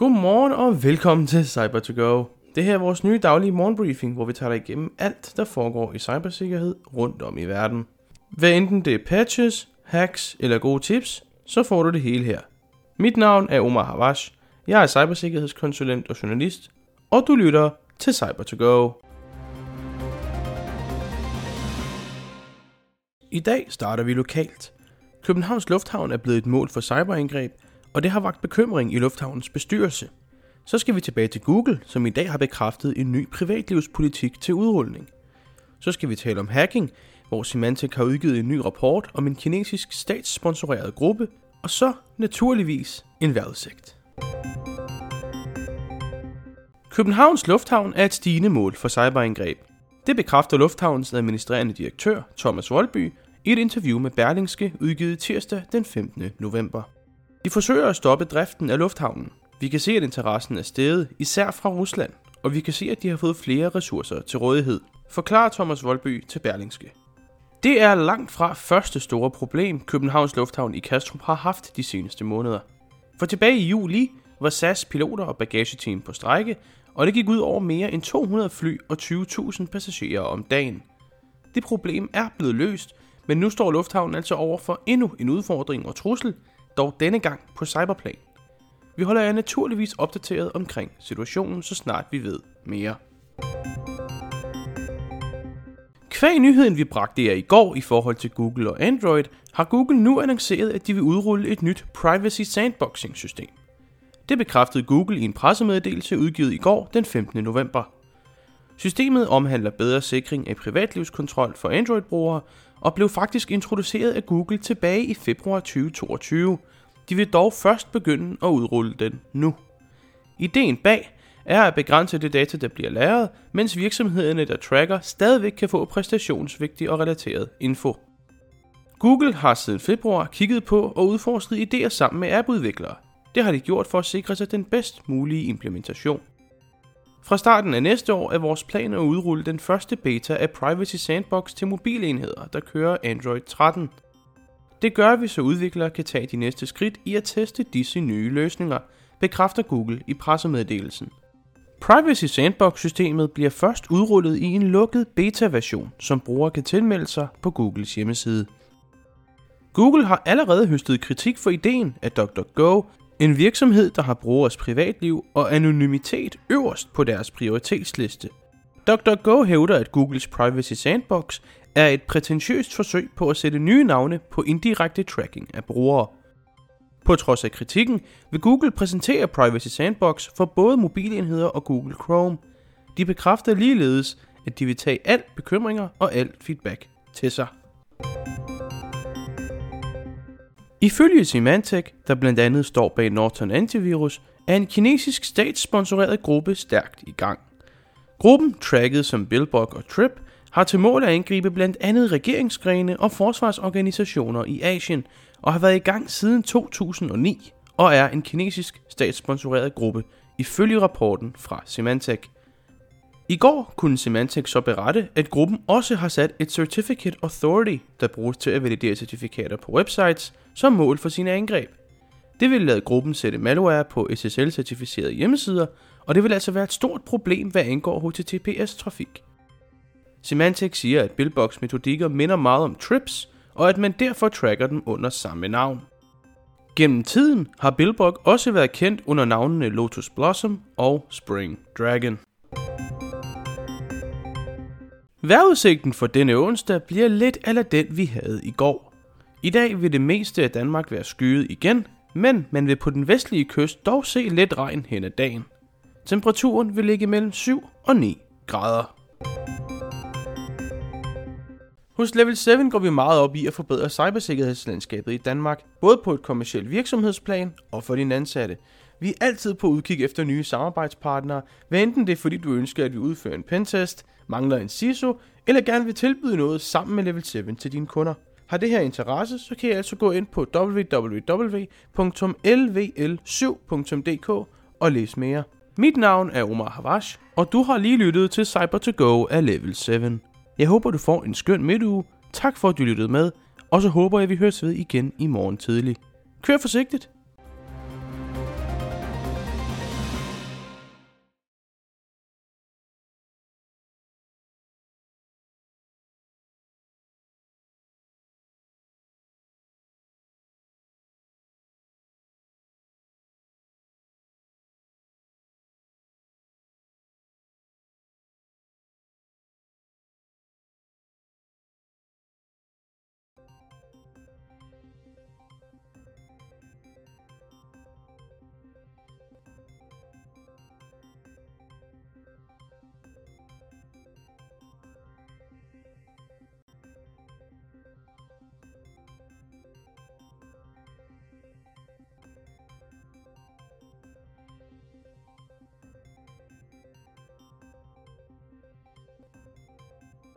Godmorgen og velkommen til cyber to go Det her er vores nye daglige morgenbriefing, hvor vi tager dig igennem alt, der foregår i cybersikkerhed rundt om i verden. Hvad enten det er patches, hacks eller gode tips, så får du det hele her. Mit navn er Omar Havash. Jeg er cybersikkerhedskonsulent og journalist, og du lytter til cyber to go I dag starter vi lokalt. Københavns Lufthavn er blevet et mål for cyberangreb, og det har vagt bekymring i Lufthavnens bestyrelse. Så skal vi tilbage til Google, som i dag har bekræftet en ny privatlivspolitik til udrulning. Så skal vi tale om hacking, hvor Symantec har udgivet en ny rapport om en kinesisk statssponsoreret gruppe, og så naturligvis en vejrudsigt. Københavns Lufthavn er et stigende mål for cyberangreb. Det bekræfter Lufthavns administrerende direktør, Thomas Voldby, i et interview med Berlingske udgivet tirsdag den 15. november. De forsøger at stoppe driften af lufthavnen. Vi kan se, at interessen er steget, især fra Rusland, og vi kan se, at de har fået flere ressourcer til rådighed, forklarer Thomas Voldby til Berlingske. Det er langt fra første store problem, Københavns Lufthavn i Kastrup har haft de seneste måneder. For tilbage i juli var SAS piloter og bagageteam på strække, og det gik ud over mere end 200 fly og 20.000 passagerer om dagen. Det problem er blevet løst, men nu står lufthavnen altså over for endnu en udfordring og trussel, dog denne gang på cyberplan. Vi holder jer naturligvis opdateret omkring situationen, så snart vi ved mere. Kvæg nyheden, vi bragte jer i går i forhold til Google og Android, har Google nu annonceret, at de vil udrulle et nyt Privacy Sandboxing system. Det bekræftede Google i en pressemeddelelse udgivet i går den 15. november. Systemet omhandler bedre sikring af privatlivskontrol for Android-brugere og blev faktisk introduceret af Google tilbage i februar 2022. De vil dog først begynde at udrulle den nu. Ideen bag er at begrænse det data, der bliver lagret, mens virksomhederne, der tracker, stadigvæk kan få præstationsvigtig og relateret info. Google har siden februar kigget på og udforsket idéer sammen med appudviklere. Det har de gjort for at sikre sig den bedst mulige implementation. Fra starten af næste år er vores plan at udrulle den første beta af Privacy Sandbox til mobilenheder, der kører Android 13. Det gør vi, så udviklere kan tage de næste skridt i at teste disse nye løsninger, bekræfter Google i pressemeddelelsen. Privacy Sandbox-systemet bliver først udrullet i en lukket beta-version, som brugere kan tilmelde sig på Googles hjemmeside. Google har allerede høstet kritik for ideen, at DuckDuckGo en virksomhed, der har brugers privatliv og anonymitet øverst på deres prioritetsliste. DuckDuckGo hævder, at Googles Privacy Sandbox er et prætentiøst forsøg på at sætte nye navne på indirekte tracking af brugere. På trods af kritikken vil Google præsentere Privacy Sandbox for både mobilenheder og Google Chrome. De bekræfter ligeledes, at de vil tage alt bekymringer og alt feedback til sig. Ifølge Symantec, der blandt andet står bag Norton Antivirus, er en kinesisk statssponsoreret gruppe stærkt i gang. Gruppen, tracket som Billbog og Trip, har til mål at angribe blandt andet regeringsgrene og forsvarsorganisationer i Asien og har været i gang siden 2009 og er en kinesisk statssponsoreret gruppe, ifølge rapporten fra Symantec. I går kunne Symantec så berette, at gruppen også har sat et Certificate Authority, der bruges til at validere certifikater på websites, som mål for sine angreb. Det vil lade gruppen sætte malware på SSL-certificerede hjemmesider, og det vil altså være et stort problem, hvad angår HTTPS-trafik. Symantec siger, at Billbox metodikker minder meget om TRIPS, og at man derfor tracker dem under samme navn. Gennem tiden har Billbox også været kendt under navnene Lotus Blossom og Spring Dragon. Vejrudsigten for denne onsdag bliver lidt eller den, vi havde i går. I dag vil det meste af Danmark være skyet igen, men man vil på den vestlige kyst dog se lidt regn hen ad dagen. Temperaturen vil ligge mellem 7 og 9 grader. Hos Level 7 går vi meget op i at forbedre cybersikkerhedslandskabet i Danmark, både på et kommersielt virksomhedsplan og for dine ansatte. Vi er altid på udkig efter nye samarbejdspartnere, hvad enten det er fordi du ønsker, at vi udfører en pentest, mangler en CISO, eller gerne vil tilbyde noget sammen med Level 7 til dine kunder. Har det her interesse, så kan I altså gå ind på www.lvl7.dk og læse mere. Mit navn er Omar Havash, og du har lige lyttet til Cyber to Go af Level 7. Jeg håber, du får en skøn midtuge. Tak for, at du lyttede med, og så håber jeg, at vi høres ved igen i morgen tidlig. Kør forsigtigt!